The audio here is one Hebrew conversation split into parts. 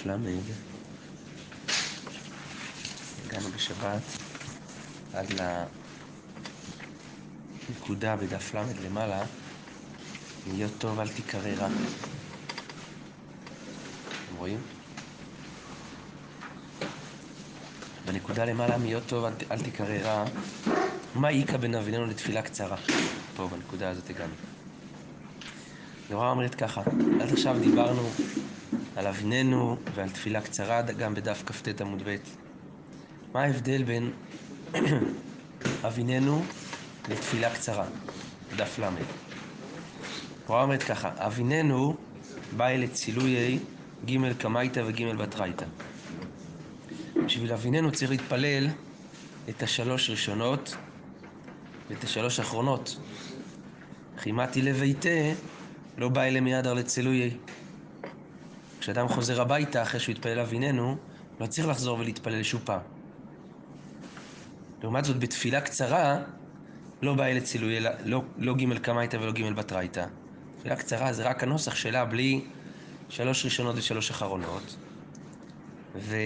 בדף ל', הגענו בשבת עד לנקודה בדף ל' למעלה, להיות טוב אל תיקרא רע. אתם רואים? בנקודה למעלה מיות טוב אל, תיקרא רע, מה איכא בין אביננו לתפילה קצרה? פה בנקודה הזאת הגענו. הגמרא אומרת ככה, עד עכשיו דיברנו על אביננו ועל תפילה קצרה, גם בדף כ"ט עמוד ב'. מה ההבדל בין אביננו לתפילה קצרה? בדף ל'. הגמרא אומרת ככה, אביננו באי לצילויי ג' קמייתא וג' בתרייתא. בשביל אביננו צריך להתפלל את השלוש ראשונות ואת השלוש האחרונות. חימתי לביתה לא בא אלה מיד לצילויי. כשאדם חוזר הביתה אחרי שהוא התפלל אביננו, לא צריך לחזור ולהתפלל שוב פעם. לעומת זאת, בתפילה קצרה, לא בא אלה צילויי, לא, לא ג' קמייתא ולא ג' בתרייתא. תפילה קצרה זה רק הנוסח שלה בלי שלוש ראשונות ושלוש אחרונות. ו...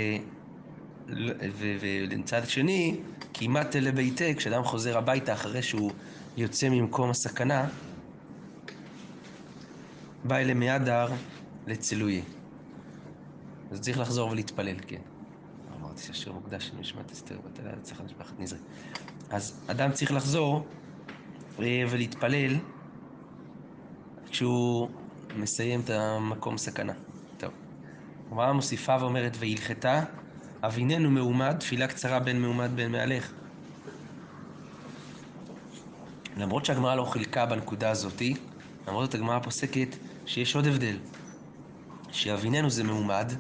ולצד שני, כמעט לביתה, כשאדם חוזר הביתה אחרי שהוא יוצא ממקום הסכנה, בא אלה מידר לצילויי. אז צריך לחזור ולהתפלל, כן. אמרתי שהשיר מוקדש לנשמת אסתר בתלה, צריך למשפחת נזרי. אז אדם צריך לחזור ולהתפלל כשהוא מסיים את המקום סכנה. טוב. הגמרא מוסיפה ואומרת, והלכתה, אביננו מעומד, תפילה קצרה בין מעומד בין מהלך. למרות שהגמרא לא חילקה בנקודה הזאתי, למרות זאת הגמרא פוסקת שיש עוד הבדל. שאביננו זה מעומד,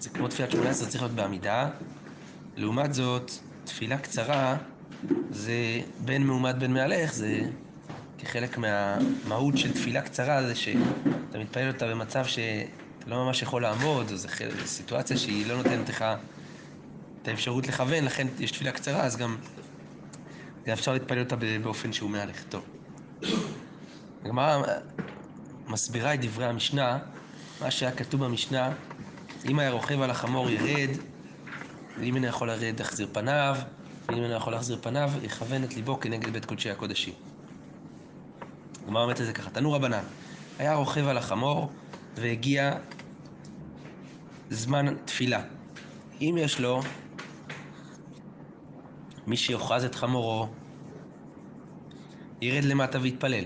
זה כמו תפילת שמונה עשרה צריך להיות בעמידה, לעומת זאת, תפילה קצרה זה בין מעומד בין מהלך, זה כחלק מהמהות של תפילה קצרה, זה שאתה מתפלל אותה במצב שאתה לא ממש יכול לעמוד, או זו סיטואציה שהיא לא נותנת לך את האפשרות לכוון, לכן יש תפילה קצרה, אז גם אפשר להתפלל אותה באופן שהוא מהלך. טוב. הגמרא מסבירה את דברי המשנה, מה שהיה כתוב במשנה, אם היה רוכב על החמור ירד, ואם אינו יכול לרדת יחזיר פניו, ואם אינו יכול להחזיר פניו, יכוון את ליבו כנגד בית קודשי הקודשים. הגמרא אומרת את זה ככה, תנו רבנן, היה רוכב על החמור והגיע זמן תפילה. אם יש לו מי שיאחז את חמורו, ירד למטה ויתפלל.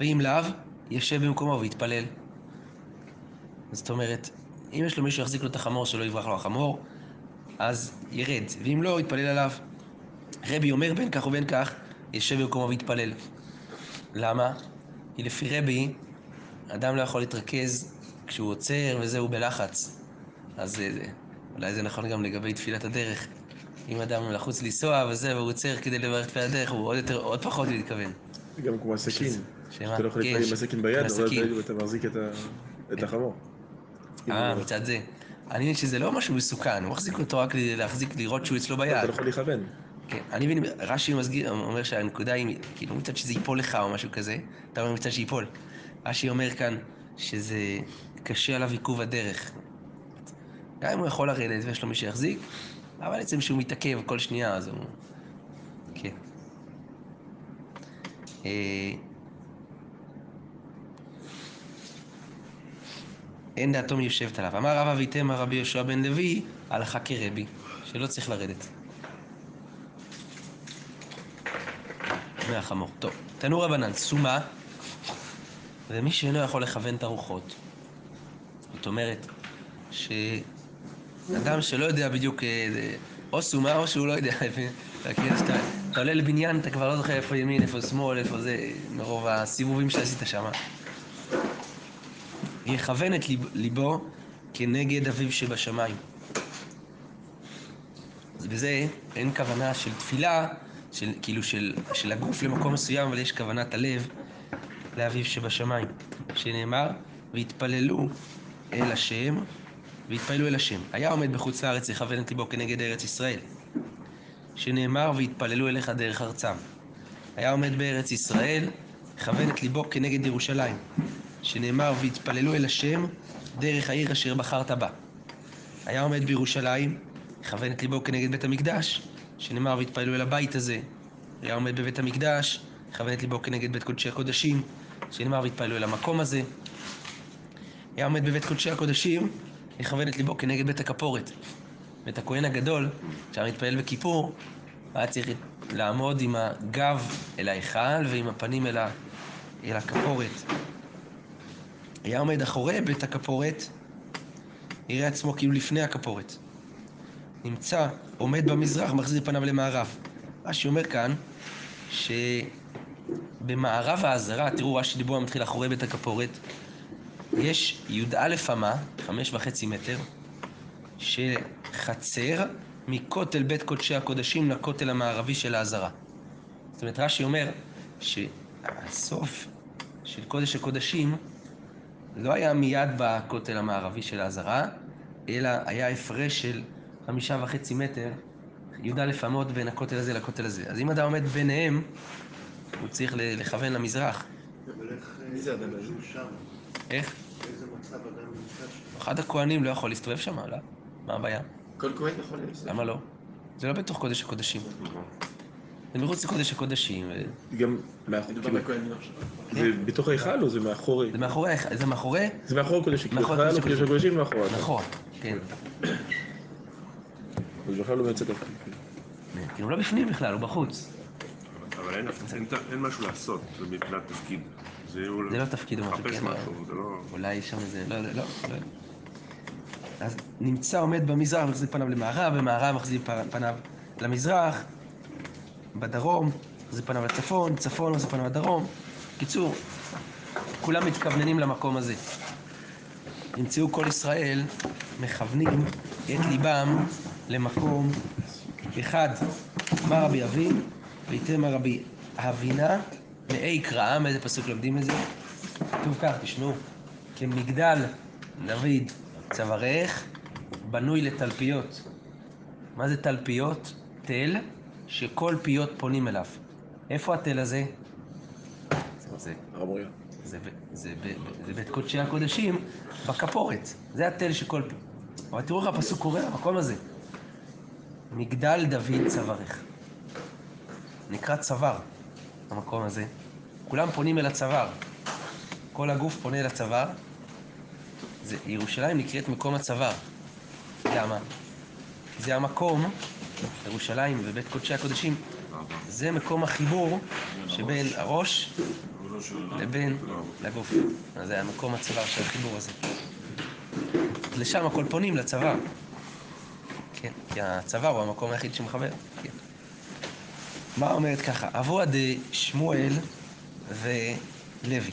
ואם לאו, ישב במקומו ויתפלל. זאת אומרת, אם יש לו מישהו שיחזיק לו את החמור שלא יברח לו החמור, אז ירד, ואם לא, יתפלל עליו. רבי אומר בין כך ובין כך, ישב במקומו ויתפלל. למה? כי לפי רבי, אדם לא יכול להתרכז כשהוא עוצר וזהו בלחץ. אז אולי זה נכון גם לגבי תפילת הדרך. אם אדם לחוץ לנסוע וזה, והוא עוצר כדי לברך תפילת הדרך, הוא עוד, יותר, עוד פחות מתכוון. גם כמו הסכין. שאתה לא יכול להתפלל עם הסכין ביד, אבל אתה מחזיק את החמור. אה, מצד זה. אני מבין שזה לא משהו מסוכן, הוא מחזיק אותו רק להחזיק, לראות שהוא אצלו ביד. אתה לא יכול לכוון. כן, אני מבין, רש"י מסגיר, אומר שהנקודה היא, כאילו מצד שזה ייפול לך או משהו כזה, אתה אומר מצד שייפול. רש"י אומר כאן שזה קשה עליו עיכוב הדרך. גם אם הוא יכול לרדת ויש לו מי שיחזיק, אבל בעצם שהוא מתעכב כל שנייה, אז הוא... כן. אין דעתו מיושבת עליו. אמר רבא ויתמה רבי יהושע בן לוי, הלכה כרבי, שלא צריך לרדת. מהחמור. טוב, תנו רבנן, סומה, ומי שאינו יכול לכוון את הרוחות. זאת אומרת, שאדם שלא יודע בדיוק, או סומה או שהוא לא יודע, אתה עולה לבניין, אתה כבר לא זוכר איפה ימין, איפה שמאל, איפה זה, מרוב הסיבובים שעשית שם. יכוון את ליבו כנגד אביו שבשמיים. אז בזה אין כוונה של תפילה, של, כאילו של, של הגוף למקום מסוים, אבל יש כוונת הלב לאביו שבשמיים, שנאמר, והתפללו אל השם, והתפללו אל השם. היה עומד בחוץ לארץ לכוון את ליבו כנגד ארץ ישראל, שנאמר, והתפללו אליך דרך ארצם. היה עומד בארץ ישראל, לכוון את ליבו כנגד ירושלים, שנאמר, והתפללו אל השם, דרך העיר אשר בחרת בה. היה עומד בירושלים, כוון את ליבו כנגד בית המקדש, שנאמר והתפעלו אל הבית הזה. היה עומד בבית המקדש, כוון את ליבו כנגד בית קודשי הקודשים, שנאמר והתפעלו אל המקום הזה. היה עומד בבית קודשי הקודשים, לכוון את ליבו כנגד בית הכפורת. בית הכהן הגדול, שהיה מתפלל בכיפור, היה צריך לעמוד עם הגב אל ההיכל ועם הפנים. אל הכפורת. היה עומד אחורי בית הכפורת, יראה עצמו כאילו לפני הכפורת. נמצא, עומד במזרח, מחזיר פניו למערב. רש"י אומר כאן, שבמערב העזרה, תראו רש"י דיבור מתחיל אחורי בית הכפורת, יש י"א אמה, חמש וחצי מטר, שחצר מכותל בית קודשי הקודשים לכותל המערבי של העזרה. זאת אומרת, רש"י אומר שהסוף של קודש הקודשים לא היה מיד בכותל המערבי של העזרה, אלא היה הפרש של חמישה וחצי מטר, י"א אמות בין הכותל הזה לכותל הזה. אז אם אדם עומד ביניהם, הוא צריך לכוון למזרח. אבל איך זה אדם שם? איך? באיזה מצב אדם נמצא שם? אחד הכוהנים לא יכול להסתובב שם, לא? מה הבעיה? כל כהן יכול להיות. למה לא? זה לא בתוך קודש הקודשים. זה מחוץ לקודש הקודשים. גם מאחורי, כאילו. זה בתוך ההיכל או זה מאחורי? זה מאחורי, זה מאחורי? זה מאחורי קודש הקודשים. מאחורי ההיכל קודש הקודש הקודשים מאחורי. נכון, כן. זה בכלל לא יוצא ככה. כאילו לא בפנים בכלל, הוא בחוץ. אבל אין, משהו לעשות מבחינת תפקיד. זה, הוא זה לא תפקיד, הוא מחפש כן, משהו, זה לא... אולי שם זה, לא, לא, לא. לא. אז נמצא עומד במזרח, מחזיר פניו למערב, במערב מחזיר פ- פניו למזרח, בדרום, מחזיר פניו לצפון, צפון מחזיר פניו לדרום. קיצור, כולם מתכווננים למקום הזה. נמצאו כל ישראל מכוונים את ליבם למקום אחד. אמר רבי אבין, ויתרם רבי אבינה מאי קראה, מאיזה פסוק לומדים את זה? כתוב כך, תשמעו, כמגדל דוד צווארך, בנוי לתלפיות. מה זה תלפיות? תל שכל פיות פונים אליו. איפה התל הזה? זה, בית קודשי הקודשים בכפורת. זה התל שכל פי. אבל תראו איך הפסוק קורא למקום הזה. מגדל דוד צווארך. נקרא צוואר, המקום הזה. כולם פונים אל הצוואר. כל הגוף פונה אל הצוואר. ירושלים נקראת מקום הצוואר. למה? זה המקום, ירושלים ובית קודשי הקודשים, זה מקום החיבור שבין הראש לבין לגוף. אז זה המקום הצוואר של החיבור הזה. לשם הכל פונים, לצוואר. כן, כי הצוואר הוא המקום היחיד שמחבר. כן. מה אומרת ככה? אבוה דשמואל ולוי.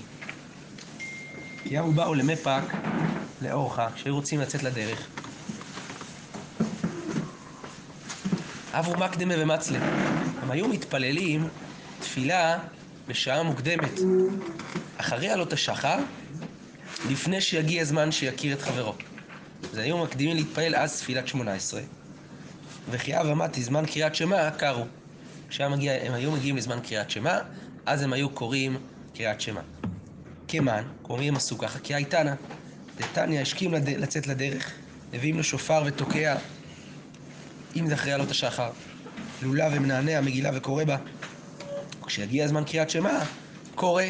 כי אבו באו למפק, לאורחה, כשהיו רוצים לצאת לדרך. אבו מקדמה ומצלה. הם היו מתפללים תפילה בשעה מוקדמת, אחרי עלות השחר, לפני שיגיע הזמן שיכיר את חברו. אז היו מקדימים להתפלל אז תפילת שמונה עשרה, וכי אב אמרתי זמן קריאת שמע קרו. כשהם היו מגיעים לזמן קריאת שמע, אז הם היו קוראים קריאת שמע. כמן, קוראים עשו ככה, כי הייתנה. דתניא השכים. לצאת לדרך, מביאים לו שופר ותוקע, אם זה אחרי עלות השחר. לולב ומנענע מגילה וקורא בה. כשיגיע הזמן קריאת שמע, קורא,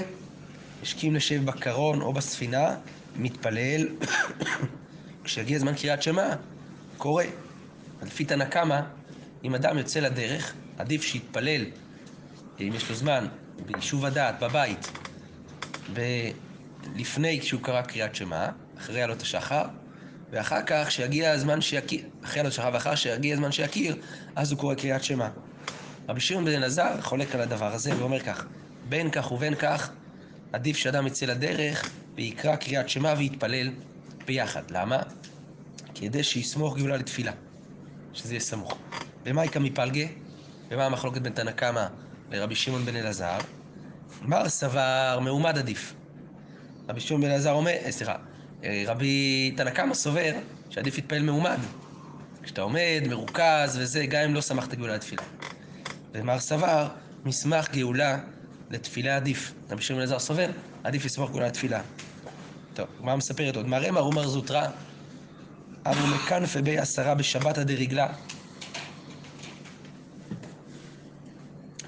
השכים לשב בקרון או בספינה, מתפלל. כשיגיע זמן קריאת שמע, קורא. לפי תנא קמא, אם אדם יוצא לדרך, עדיף שיתפלל, אם יש לו זמן, ביישוב הדעת, בבית, ב- לפני שהוא קרא קריאת שמע, אחרי עלות השחר, ואחר כך, שיגיע הזמן שיכיר, אחרי השחר ואחר שיגיע הזמן שיכיר, אז הוא קורא קריאת שמע. רבי שמעון בן אלעזר חולק על הדבר הזה ואומר כך, בין כך ובין כך, עדיף שאדם יצא לדרך ויקרא קריאת שמע ויתפלל ביחד. למה? כדי שיסמוך גאולה לתפילה, שזה יהיה סמוך. ומה יקא מפלגה? ומה המחלוקת בין תנא קמא לרבי שמעון בן אלעזר? מר סבר מעומד עדיף. רבי שמעון בן אלעזר אומר, אה, סליחה, רבי תנא קמא סובר שעדיף להתפלל מעומד. כשאתה עומד, מרוכז וזה, גם אם לא שמחת גאולה לתפילה. ומר סבר, מסמך גאולה לתפילה עדיף. רבי שמעון אלעזר סובר, עדיף לסמוך גאולה לתפילה. טוב, מה מספרת עוד? מראה מר ומר זוטרא, אבו מקנפה בי עשרה בשבתא דרגלה.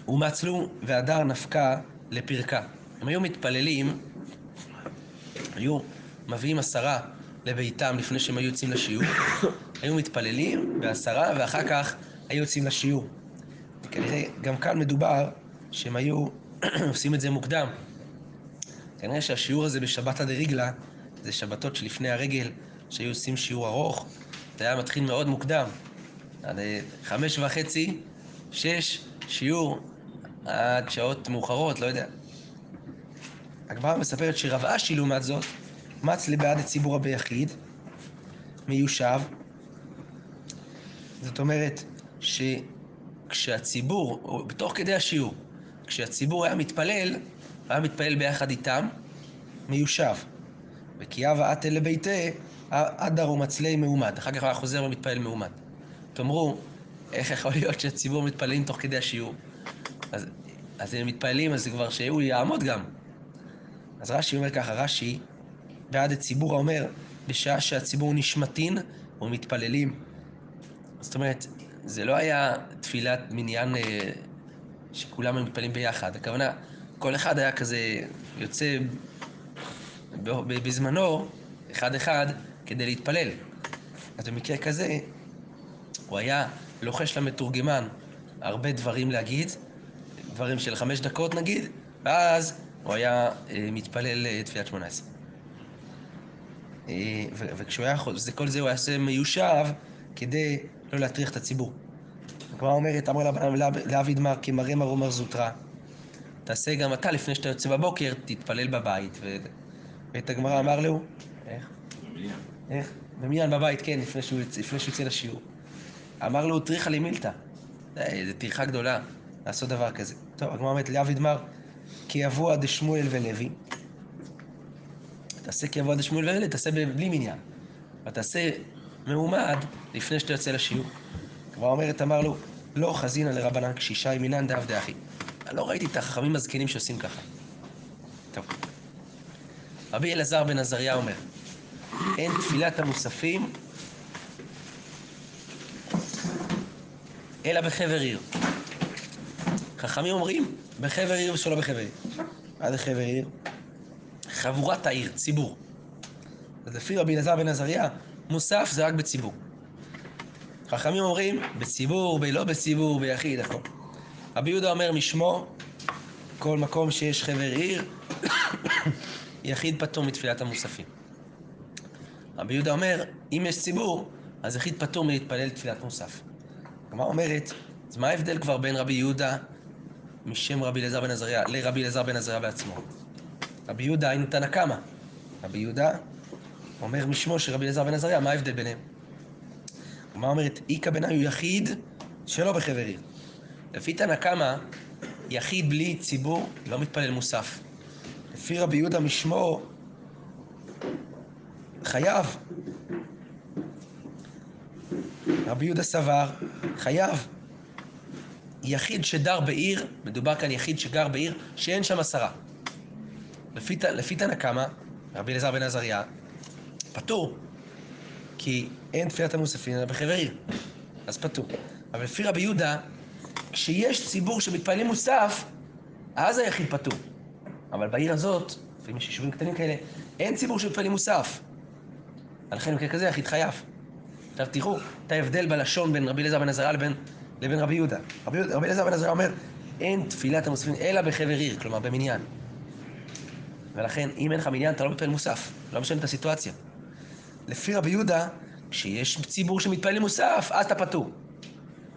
ומצלו והדר נפקה לפרקה. הם היו מתפללים, היו מביאים עשרה לביתם לפני שהם היו יוצאים לשיעור, היו מתפללים בעשרה ואחר כך היו יוצאים לשיעור. כנראה גם כאן מדובר שהם היו עושים את זה מוקדם. כנראה שהשיעור הזה בשבתא דריגלה, זה שבתות שלפני הרגל, שהיו עושים שיעור ארוך, זה היה מתחיל מאוד מוקדם. עד אה, חמש וחצי, שש, שיעור, עד שעות מאוחרות, לא יודע. הגמרא מספרת שרב אשי, לעומת זאת, מץ לבעד הציבור ביחיד, מיושב. זאת אומרת שכשהציבור, או בתוך כדי השיעור, כשהציבור היה מתפלל, היה מתפלל ביחד איתם, מיושב. וכי אבא אתא לביתה, אדר ומצלי מעומד. אחר כך היה חוזר ומתפלל מעומד. תאמרו, איך יכול להיות שהציבור מתפללים תוך כדי השיעור? אז, אז הם מתפללים, אז זה כבר שהוא יעמוד גם. אז רש"י אומר ככה, רש"י, בעד הציבור אומר, בשעה שהציבור נשמטין ומתפללים. זאת אומרת, זה לא היה תפילת מניין אה, שכולם מתפללים ביחד. הכוונה, כל אחד היה כזה יוצא בזמנו, אחד-אחד, כדי להתפלל. אז במקרה כזה, הוא היה לוחש למתורגמן הרבה דברים להגיד, דברים של חמש דקות נגיד, ואז הוא היה אה, מתפלל אה, תפילת שמונה עשרה. אה, וכשהוא היה, כל זה הוא היה עושה מיושב כדי לא להטריח את הציבור. הגמרא אומרת, אמר לאביד מר כמראה מר אומר זוטרא, תעשה גם אתה לפני שאתה יוצא בבוקר, תתפלל בבית. ואת הגמרא אמר לו, איך? איך? במניין בבית, כן, לפני שהוא יוצא לשיעור. אמר לו, טריחא לי מילתא. זו טרחה גדולה לעשות דבר כזה. טוב, הגמרא אומרת, לאביד מר, כי יבוא עד שמואל ולוי. תעשה עד שמואל ולוי, תעשה בלי מניין. ותעשה מעומד לפני שאתה יוצא לשיעור. כבר אומרת, אמר לו, לא חזינא לרבנן קשישה ימינן דאב דאחי. לא ראיתי את החכמים הזקנים שעושים ככה. טוב. רבי אלעזר בן עזריה אומר, אין תפילת המוספים אלא בחבר עיר. חכמים אומרים, בחבר עיר ושלא בחבר עיר. מה זה חבר עיר? חבורת העיר, ציבור. אז לפי רבי אלעזר בן עזריה, מוסף זה רק בציבור. חכמים אומרים, בציבור, בלא בציבור, ביחיד, הכל. רבי יהודה אומר משמו, כל מקום שיש חבר עיר, יחיד פטור מתפילת המוספים. רבי יהודה אומר, אם יש ציבור, אז יחיד פטור מלהתפלל תפילת מוסף. הגמרא אומרת, אז מה ההבדל כבר בין רבי יהודה משם רבי אליעזר בן עזריה לרבי אליעזר בן עזריה בעצמו? רבי יהודה היינו תנא קמא. רבי יהודה אומר משמו של רבי אליעזר בן עזריה, מה ההבדל ביניהם? הגמרא אומרת, איכא בנאי הוא יחיד שלא בחבר עיר. לפי תנא קמא, יחיד בלי ציבור לא מתפלל מוסף. לפי רבי יהודה משמו, חייב. רבי יהודה סבר, חייב. יחיד שדר בעיר, מדובר כאן יחיד שגר בעיר, שאין שם עשרה. לפי, לפי תנא קמא, רבי אליעזר בן עזריה, פטור. כי אין תפילת המוספין אלא בחבר עיר. אז פטור. אבל לפי רבי יהודה, כשיש ציבור שמתפללים מוסף, אז היחיד פטור. אבל בעיר הזאת, לפעמים יש יישובים קטנים כאלה, אין ציבור שמתפללים מוסף. ולכן במקרה כזה היחיד חייב. עכשיו תראו את ההבדל בלשון בין רבי אליעזר בן עזריה לבין, לבין רבי יהודה. רבי, אליעזר בן עזריה אומר, אין תפילת המוספים אלא בחבר עיר, כלומר במניין. ולכן, אם אין לך מניין, אתה לא מתפלל מוסף. לא משנה את הסיטואציה. לפי רבי יהודה, כשיש ציבור שמתפלל מוסף, אז אתה פטור.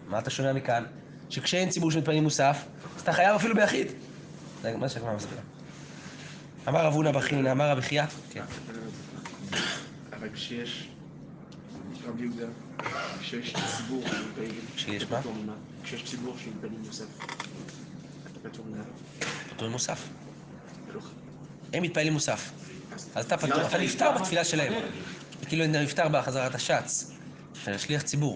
מה אתה שומע מכאן? שכשאין ציבור שמתפלל מוסף, אז אתה חייב אפילו ביחיד. זה מה שהגמרא מסבירה. אמר רב הונא בחינה, אמר רבי חייא, כן. אבל כשיש רבי יהודה, כשיש ציבור כשיש מה? כשיש ציבור שמתפללים מוסף, אתה פטור מזה? פטור מוסף. הם מתפללים מוסף. אז אתה פטור, אתה נפטר בתפילה שלהם. כאילו נפטר בחזרת השץ, של שליח ציבור.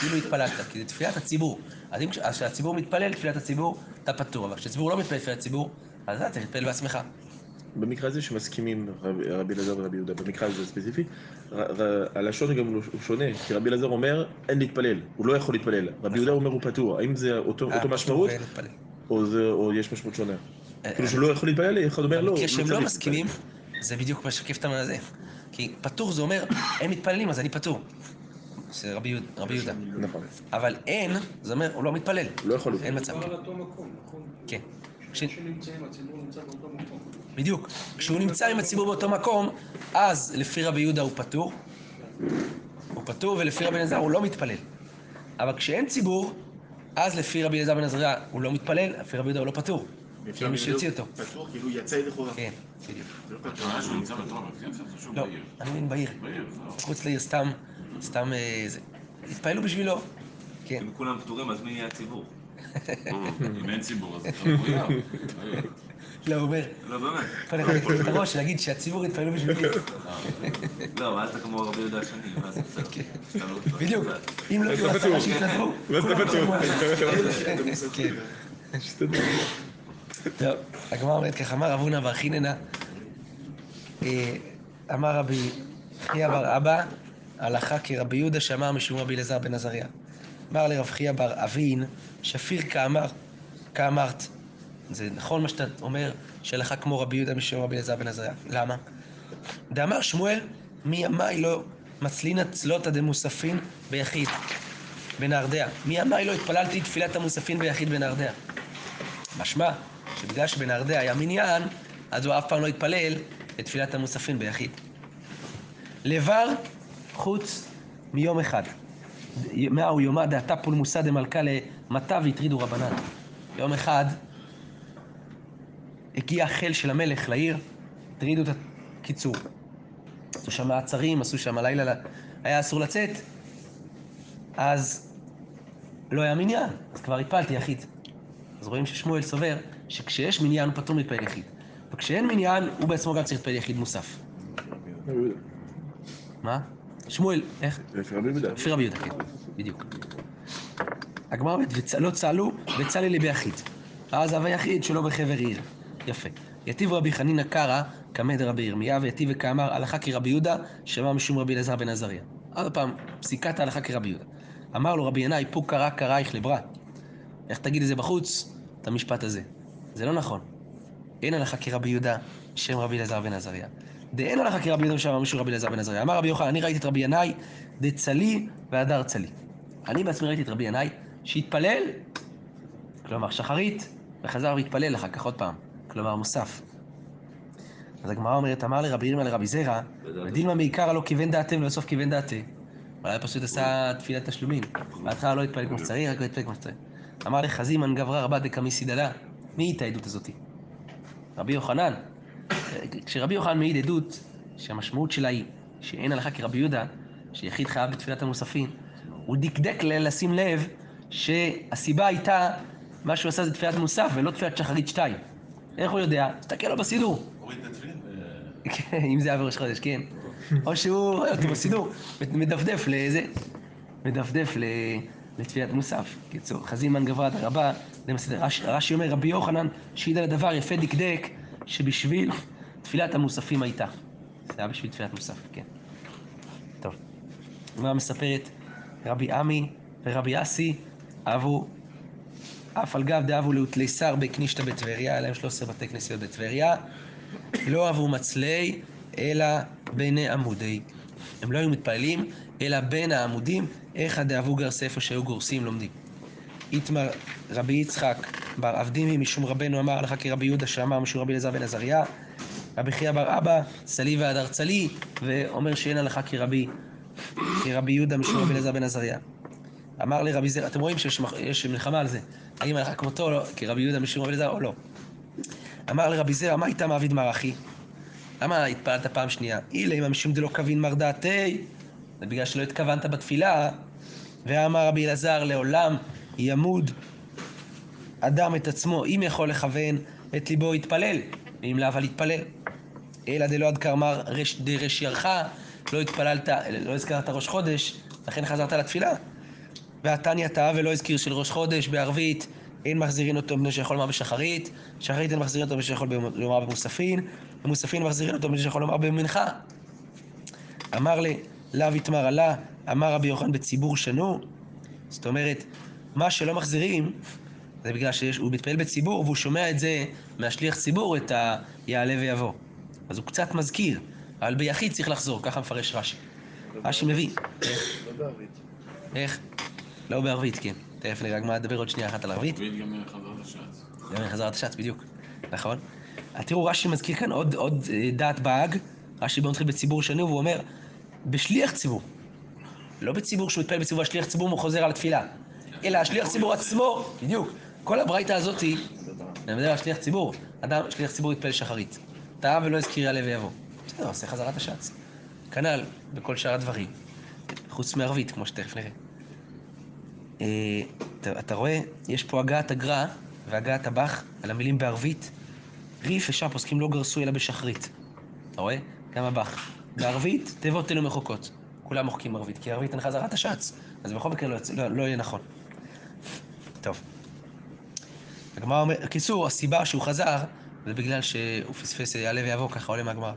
כאילו התפללת, כי זה תפילת הציבור. אז אם כשהציבור מתפלל תפילת הציבור, אתה פטור. אבל כשהציבור לא מתפלל תפילת ציבור, אז אתה צריך להתפלל בעצמך. במקרה הזה שמסכימים רב- רבי אלעזר ורבי יהודה, במקרה הזה ספציפי, הלשון גם הוא שונה, כי רבי אלעזר אומר אין להתפלל, הוא לא יכול להתפלל, רבי יהודה אומר הוא פטור, האם זה אותו אה, משמעות, זה- או יש משמעות שונה? כאילו שהוא לא יכול להתפלל, אחד אומר לא, במקרה הוא שהם צריך לא. מסכימים, זה בדיוק משקף את הזה. כי פטור זה אומר, הם מתפללים אז אני פטור. זה רבי יהודה- רבי יהודה. נכון, אבל אין, זה אומר, הוא לא מתפלל. הוא לא יכול אין להתפלל. מצב. מקום, נכון? כן. כש- כשנמצאים, הציבור נמצא באותו מקום. בדיוק. כשהוא נמצא עם הציבור באותו מקום, אז לפי רבי יהודה הוא פטור. הוא פטור, ולפי רבי אלעזר הוא לא מתפלל. אבל כשאין ציבור, אז לפי רבי אלעזר בן עזריה הוא לא מתפלל, לפי רבי יהודה הוא לא פטור. כי אין מי שיוציא אותו. פתוח, כאילו יצא לכאורה. כן, בדיוק. זה לא פתוח. הכוונה שהוא נמצא בתור המבקר עכשיו זה שהוא לא, בעיר. אני מבין בעיר. בעיר, זהו. מחוץ לעיר, סתם, סתם אה, זה. התפעלו בשבילו. כן. אם כולם פטורים, אז מי יהיה הציבור? אם אין ציבור אז אתה מחויב. לא, הוא אומר, לא, באמת. פה אני יכול את הראש, להגיד שהציבור יתפעלו בשבילי. לא, אל אתה כמו רבי יהודה השני, מה זה בסדר. סתם לא- בדיוק. אם לא יהיו עשרה. שיתנדבו. ואז אתה פטור. כן. טוב, הגמרא אומרת ככה, אמר רב הונא בר חיננה, אה, אמר רבי חייא בר אבא, הלכה כרבי יהודה שאמר משום רבי אלעזר בן עזריה. אמר לרב חייא בר אבין, שפיר כאמר, כאמרת. זה נכון מה שאתה אומר, שהלכה כמו רבי יהודה משום רבי אלעזר בן עזריה. למה? דאמר שמואל, מימי לא מצלינא צלותא דמוספין ביחיד, בנהרדע. מימי לא התפללתי תפילת המוספין ביחיד בנהרדע. משמע שבגלל שבנהרדע היה מניין, אז הוא אף פעם לא התפלל לתפילת המוספין ביחיד. לבר חוץ מיום אחד. מהו יומא דעתה פולמוסא דמלכה למטה והטרידו רבנן. יום אחד הגיע החיל של המלך לעיר, הטרידו את הקיצור. עשו שם מעצרים, עשו שם לילה, היה אסור לצאת, אז לא היה מניין, אז כבר התפלתי יחיד. אז רואים ששמואל סובר שכשיש מניין הוא פטור מתפלל יחיד. וכשאין מניין, הוא בעצמו גם צריך להתפלל יחיד מוסף. מה? שמואל, איך? לפי רבי יהודה. לפי רבי יהודה, כן, בדיוק. הגמרא אומרת, "וצ- לא צלו וצלי לי ביחיד. אז הווה יחיד שלא בחבר עיר. יפה. יתיב רבי חנינא קרא כמד רבי ירמיה, ויתיב וכאמר הלכה כרבי יהודה, שמע משום רבי אלעזר בן עזריה. עוד פעם, פסיקת ההלכה כרבי יהודה. אמר לו רבי ינאי, פוק קרא קרייך לברה. איך תגיד את זה בחוץ? את המשפט הזה. זה לא נכון. אין הלכה כרבי יהודה, שם רבי אלעזר בן עזריה. דאין הלכה כרבי יהודה ושם משהו רבי אלעזר בן עזריה. אמר רבי יוחנן, אני ראיתי את רבי ינאי, דצלי והדר צלי. אני בעצמי ראיתי את רבי ינאי, שהתפלל, כלומר שחרית, וחזר והתפלל אחר כך עוד פעם, כלומר מוסף. אז הגמרא אומרת, אמר לרבי ירמיה לרבי זרע, ודילמה מעיקרא לא כיוון דעתם ולבסוף כיוון דעתי. אולי פשוט עשה תפילת תשלומים. בהתחלה לא התפלל כמו שצריך, רק לא התפלל כמו שצריך. אמר לחזימן גברא רבא דקמי סידלה. מי את העדות הזאתי? רבי יוחנן. כשרבי יוחנן מעיד עדות שהמשמעות שלה היא שאין הלכה כרבי יהודה, שיחיד חייב בתפילת המוספין, הוא דקדק לשים לב שהסיבה הייתה מה שהוא עשה זה תפילת מוסף ולא תפילת שחרית שתיים. איך הוא יודע? תסתכל לו בסידור. הוריד את התפילין. כן, אם זה היה בראש חודש, כן. או שהוא בסידור, מדפדף לאיזה... מדפדף ל... לתפילת מוסף. קיצור, חזימן גברת הרבה, זה מסדר. רש- רש"י אומר, רבי יוחנן, שהעיד על הדבר יפה דקדק, שבשביל תפילת המוספים הייתה. זה היה בשביל תפילת מוסף, כן. טוב. הגמרא מספרת, רבי עמי ורבי אסי אהבו, אף על גב דאבו לאוטליסר בקנישתא בטבריה, היה להם 13 בתי כנסיות בטבריה. לא אהבו מצלי, אלא ביני עמודי. הם לא היו מתפללים, אלא בין העמודים, איך הדאבו גרסה איפה שהיו גורסים לומדים. איתמר רבי יצחק בר עבדימי משום רבנו אמר לך כרבי יהודה שאמר משום רבי אלעזר בן עזריה. רבי חייא בר אבא, צלי והדר צלי, ואומר שאין הלכה כרבי, כרבי יהודה משום רבי אלעזר בן עזריה. אמר לרבי זר, אתם רואים שיש מלחמה על זה, האם הלכה כמותו לא, כרבי יהודה משום רבי אלעזר או לא. אמר לרבי זרע, מה איתה מעביד מערכי? למה התפללת פעם שנייה? אילי, מה משום דלא כבין מר דעתי? זה בגלל שלא התכוונת בתפילה. ואמר רבי אלעזר, לעולם ימוד אדם את עצמו, אם יכול לכוון את ליבו יתפלל, ואם לאו אל יתפלל. אלא דלא עד קרמר רש דרש ירך, לא התפללת, לא הזכרת ראש חודש, לכן חזרת לתפילה. והתניא טעה ולא הזכיר של ראש חודש בערבית, אין מחזירין אותו מפני שיכול לומר בשחרית, שחרית אין מחזירין אותו מפני שיכול לומר במוספין, במוספין מחזירין אותו מפני שיכול לומר במנחה. אמר לי, לאו יתמר עלה, אמר רבי יוחנן בציבור שנו. זאת אומרת, מה שלא מחזירים, זה בגלל שהוא מתפעל בציבור והוא שומע את זה מהשליח ציבור, את היעלה ויבוא. אז הוא קצת מזכיר, אבל ביחיד צריך לחזור, ככה מפרש רש"י. רש"י מביא. לא בערבית. איך? לא בערבית, כן. תכף נראה, הגמרא תדבר עוד שנייה אחת על ערבית. תביא גם חזרת השץ. גם חזרת השץ, בדיוק. נכון. אז תראו, רש"י מזכיר כאן עוד, עוד אה, דעת בהאג. רש"י בוא נתחיל בציבור שני, והוא אומר, בשליח ציבור. לא בציבור שהוא מתפלל בציבור השליח ציבור הוא חוזר על התפילה. אלא השליח ציבור עצמו, בדיוק. כל הברייתא הזאת היא, אני מדבר על שליח ציבור. אדם, שליח ציבור יתפלל שחרית. טעה ולא הזכיר יעלה ויבוא. בסדר, עושה חזרת השץ. כנ"ל בכל שאר הדברים. חוץ מערבית, כמו שתכף נראה. אה, אתה, אתה רואה, יש פה הגעת הגר"א והגעת הבח על המילים בערבית. ריף ושם פוסקים לא גרסו אלא בשחרית. אתה רואה? גם הבח. בערבית, תיבות אלו מחוקות. כולם מוחקים ערבית, כי ערבית אין חזרת השץ, אז בכל מקרה לא, לא, לא יהיה נכון. טוב. הגמרא אומר, בקיצור, הסיבה שהוא חזר, זה בגלל שהוא פספס יעלה ויבוא, ככה עולה מהגמרא.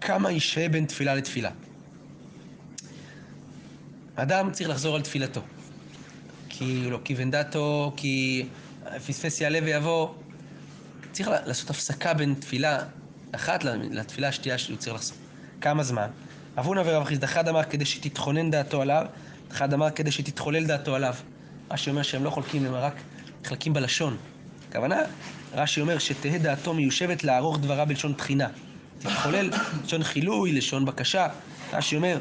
כמה ישהה בין תפילה לתפילה? אדם צריך לחזור על תפילתו. כי הוא לא כיוון דתו, כי פספס יעלה ויבוא. צריך לעשות הפסקה בין תפילה אחת לתפילה השנייה שהוא צריך לחזור. כמה זמן? אבונה ורב חיסדא, אחד אמר כדי שתתכונן דעתו עליו, אחד אמר כדי שתתחולל דעתו עליו. רש"י אומר שהם לא חולקים, הם רק חלקים בלשון. הכוונה, רש"י אומר שתהא דעתו מיושבת לערוך דברה בלשון תחינה. תתחולל, לשון חילוי, לשון בקשה. רש"י אומר,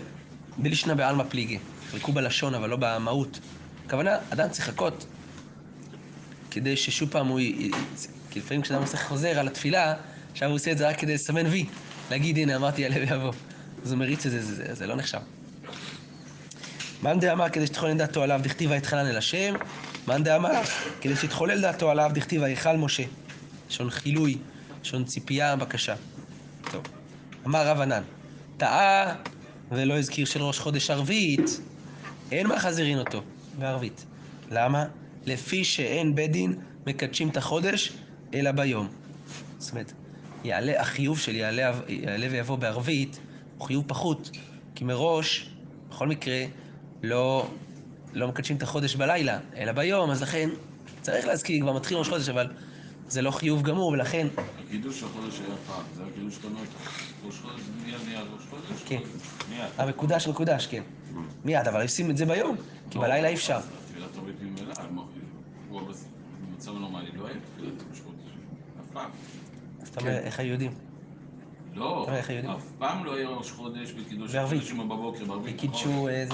בלישנא בעלמא פליגי. חלקו בלשון, אבל לא במהות. הכוונה, אדם צריך לחכות כדי ששוב פעם הוא... כי לפעמים כשאדם עושה חוזר על התפילה, עכשיו הוא עושה את זה רק כדי לסמן וי. להגיד, הנה, אמרתי יעלה ויבוא. אז הוא מריץ את זה, זה, זה, זה לא נחשב. מאן דאמר כדי שתתחולל דעתו עליו דכתיב ויתחנן אל השם, מאן דאמר כדי שתתחולל דעתו עליו דכתיב ויכל משה. לשון חילוי, לשון ציפייה, בקשה. טוב. אמר רב ענן, טעה ולא הזכיר של ראש חודש ערבית, אין מחזירין אותו בערבית. למה? לפי שאין בית דין מקדשים את החודש, אלא ביום. זאת אומרת, יעלה, החיוב של יעלה, יעלה ויבוא בערבית הוא חיוב פחות, כי מראש, בכל מקרה, לא, לא מקדשים את החודש בלילה, אלא ביום, אז לכן צריך להזכיר, כבר מתחיל ראש חודש, אבל זה לא חיוב גמור, ולכן, הקידוש החודש היה פעם, זה הקידוש שאתה אומר, ראש חודש, מיד מיד ראש חודש? כן. המקודש מקודש, כן. מיד, אבל עושים את זה ביום, כי בלילה אי אפשר. תפילת ערבית ממילא, הוא במצב נורמלי, לא היה תפילת ראש חודש. אף פעם. אז אתה אומר, איך היהודים? לא, אתה אומר, איך היהודים? אף פעם לא היה ראש חודש בקידוש. חודשים בבוקר, בערבית. קידשו אה, זה.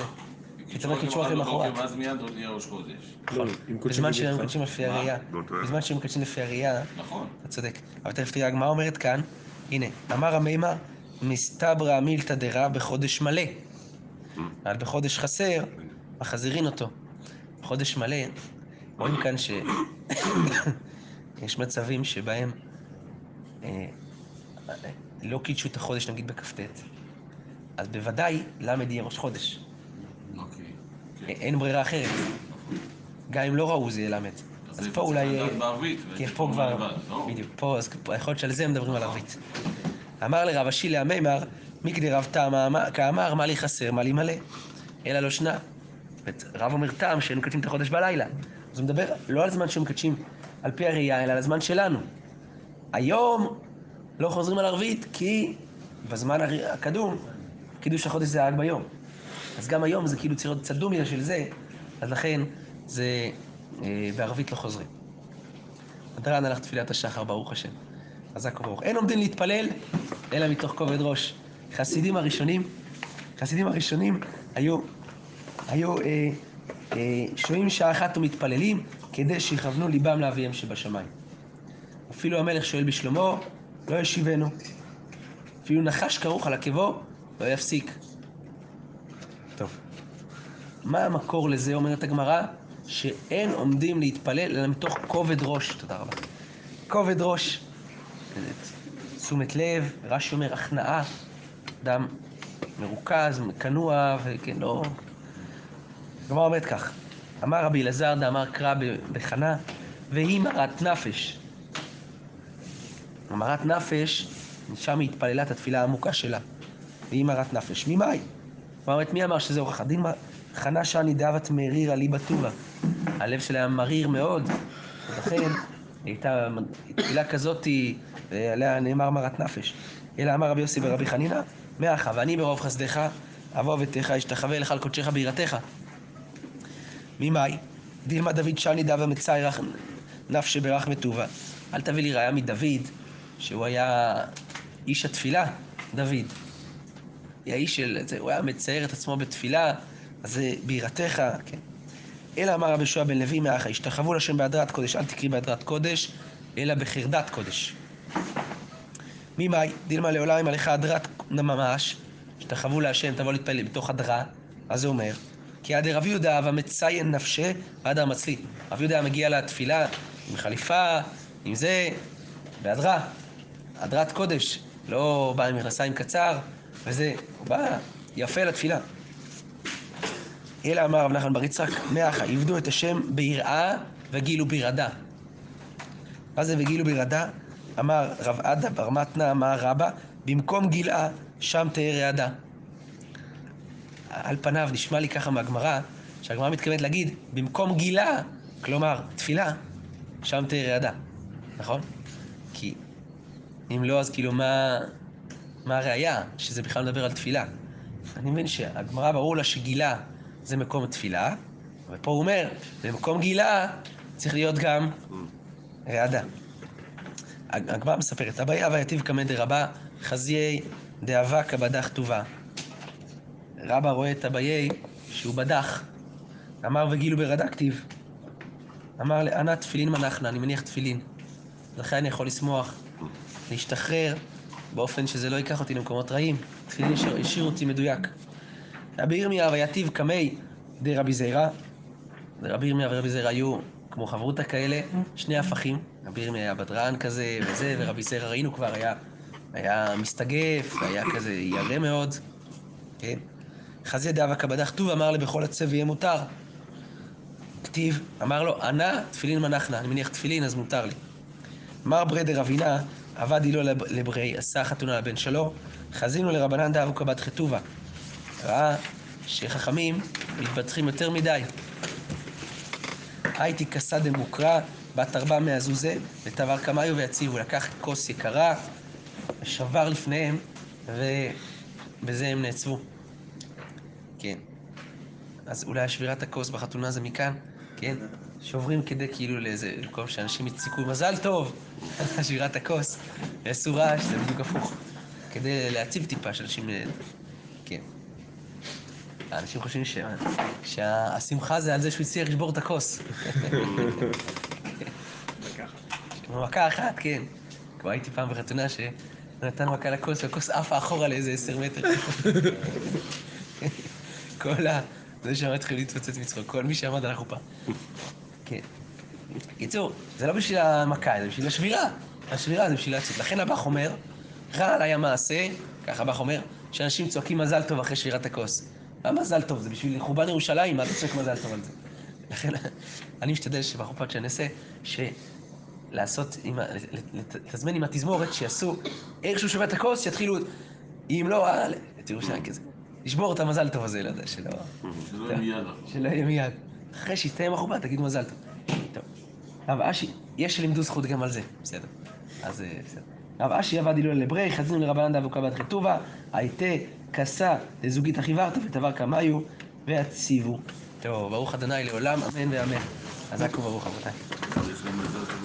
קידשו פתאום קידשו בבוקר, למחרת. ואז מיד עוד יהיה ראש חודש. לא, אם קודשים בזמן שהם. מקדשים לפי מה? הראייה. בזמן שהם מקדשים לפי הראייה, נכון. אתה צודק. אבל תכף תראה, הגמרא אומרת כאן, הנה, אמר המימה, מסתברא מילתא דרא בחודש מלא. אבל בחודש חסר, מחזירין אותו. בחודש מלא, רואים כאן שיש מצבים שבהם לא קידשו את החודש, נגיד בכ"ט. אז בוודאי ל' יהיה ראש חודש. אוקיי. א- אין ברירה אחרת. גם אם לא ראו זה יהיה ל'. אז פה אולי... אה, כן, וזה פה כבר לא? בדיוק, פה, אז יכול להיות שעל זה הם מדברים על ערבית. אמר לרב אשי המימר, מכדי רב טעם כאמר, מה לי חסר, מה לי מלא. אלא לא שנה. רב אומר טעם שהם מקדשים את החודש בלילה. אז הוא מדבר לא על זמן שהם מקדשים על פי הראייה, אלא על הזמן שלנו. היום לא חוזרים על ערבית, כי בזמן הקדום, קידוש החודש זה רק ביום. אז גם היום זה כאילו צריך להיות קצת דומיה של זה, אז לכן זה אה, בערבית לא חוזרים. הדרן הלך תפילת השחר, ברוך השם. חזק וברוך. אין עומדים להתפלל, אלא מתוך כובד ראש. חסידים הראשונים, חסידים הראשונים היו, היו אה, אה, שוהים שעה אחת ומתפללים, כדי שיכוונו ליבם לאביהם שבשמיים. אפילו המלך שואל בשלמה, לא ישיבנו. אפילו נחש כרוך על עקבו, לא יפסיק. טוב. מה המקור לזה, אומרת הגמרא? שאין עומדים להתפלל אלא מתוך כובד ראש. תודה רבה. כובד ראש. תשומת לב, רש"י אומר הכנעה, אדם מרוכז, כנוע, וכן, לא... הגמרא אומרת כך, אמר רבי אלעזר דאמר קרא בחנה, והיא מרת נפש. המרת נפש, משם היא התפללה את התפילה העמוקה שלה. והיא מרת נפש. ממאי? אומרת, מי אמר שזה הוכחה? דין חנה שאני דאבת מרירה לי בטובה. הלב שלה היה מריר מאוד, ולכן הייתה תפילה כזאת, ועליה נאמר מרת נפש. אלא אמר רבי יוסי ברבי חנינא, מאחה, ואני ברוב חסדך, אבוא אבטיך, אשתחווה לך על קודשך ביראתך. ממאי? דילמה דוד שני דבה מצאי רח נפשי ברחמי טובה. אל תביא לי ראיה מדוד, שהוא היה איש התפילה, דוד. היה איש של, הוא היה מצייר את עצמו בתפילה, אז זה בירתך, כן. אלא אמר רבי יהושע בן לוי מאחה, השתחוו להשם בהדרת קודש, אל תקריא בהדרת קודש, אלא בחרדת קודש. ממאי, דילמה לעולם עליך הדרת ממש, השתחוו להשם, תבוא להתפלל בתוך הדרה, אז זה אומר, כי עד רבי יהודה ומציין נפשה ועד המצלי. רבי יהודה מגיע לתפילה עם חליפה, עם זה, בהדרה, הדרת קודש, לא בא עם מכנסיים קצר, וזה, הוא בא יפה לתפילה. אלא אמר רב נחמן בר יצחק, מאחה, עבדו את השם ביראה וגילו בירדה. מה זה וגילו בירדה? אמר רב עדה בר מתנה, אמר רבא, במקום גילאה, שם תהא רעדה. על פניו נשמע לי ככה מהגמרא, שהגמרא מתכוונת להגיד, במקום גילה, כלומר תפילה, שם תהא רעדה, נכון? כי אם לא, אז כאילו מה, מה הראייה שזה בכלל מדבר על תפילה? אני מבין שהגמרא ברור לה שגילה זה מקום תפילה, ופה הוא אומר, במקום גילה צריך להיות גם רעדה. הגמרא מספרת, אבא יתיב קמא דרבה, חזיי דאבקה בדח טובה. רבא רואה את אביי שהוא בדח, אמר וגילו ברדה כתיב. אמר לאנה תפילין מנחנה, אני מניח תפילין. לכן אני יכול לשמוח, להשתחרר באופן שזה לא ייקח אותי למקומות רעים. תפילין השאיר- אותי מדויק. רבי ירמיה ויתיב קמי דרבי זירא. רבי ירמיה ורבי זירא היו כמו חברותא כאלה, שני הפכים. רבי ירמיה היה בדרן כזה וזה, ורבי זירא ראינו כבר, היה, היה מסתגף, היה כזה ירא מאוד. כן? חזי דאבקה בדח טוב אמר לבכל הצב יהיה מותר. כתיב, אמר לו, ענה תפילין מנחנה, אני מניח תפילין אז מותר לי. מר ברדר אבינה, עבד אילו לב- לברי, עשה חתונה לבן שלו, חזינו לרבנן דאבקה בת חטובה. ראה שחכמים מתבטחים יותר מדי. הייתי כסה דמוקרא, בת ארבע מהזוזה, ותבר קמיו ויציבו. לקח כוס יקרה, שבר לפניהם, ובזה הם נעצבו. כן. אז אולי שבירת הכוס בחתונה זה מכאן, כן? שוברים כדי כאילו לאיזה מקום שאנשים יציקו מזל טוב, שבירת הכוס, יעשו רעש, זה בדיוק הפוך. כדי להציב טיפה שאנשים... כן. האנשים חושבים ש... שהשמחה זה על זה שהוא הצליח לשבור את הכוס. מכה אחת, כן. כבר הייתי פעם בחתונה שנתן מכה לכוס, והכוס עפה אחורה לאיזה עשר מטר. כל ה... זה שם התחיל להתפוצץ מצחוק, כל מי שעמד על החופה. כן. קיצור, זה לא בשביל המכה, זה בשביל השבירה. השבירה זה בשביל לעצות. לכן הבח אומר, רע עליי המעשה, ככה הבח אומר, שאנשים צועקים מזל טוב אחרי שבירת הכוס. מה מזל טוב? זה בשביל חורבן ירושלים, מה אתה צועק מזל טוב על זה? לכן אני משתדל שבחופת שאני אעשה, שלעשות, לתזמן עם התזמורת, שיעשו, איך שהוא שומע את הכוס, שיתחילו, אם לא, אה, את ירושלים כזה. לשבור את המזל טוב הזה, לא יודע, שלא... שלא יהיה מיד אחרי שיסתיים החופה, תגיד מזל טוב. טוב. רב אשי, יש שלימדו זכות גם על זה, בסדר. אז אה, בסדר. רב אשי עבד אילון לברי, חזינו לרבנן דאבוקה בת כתובה, הייתה כסה לזוגית אחיוורתא ותבר קמיו, והציבו. טוב, ברוך אדוני לעולם, אמן ואמן. רבותיי. צריך גם לזה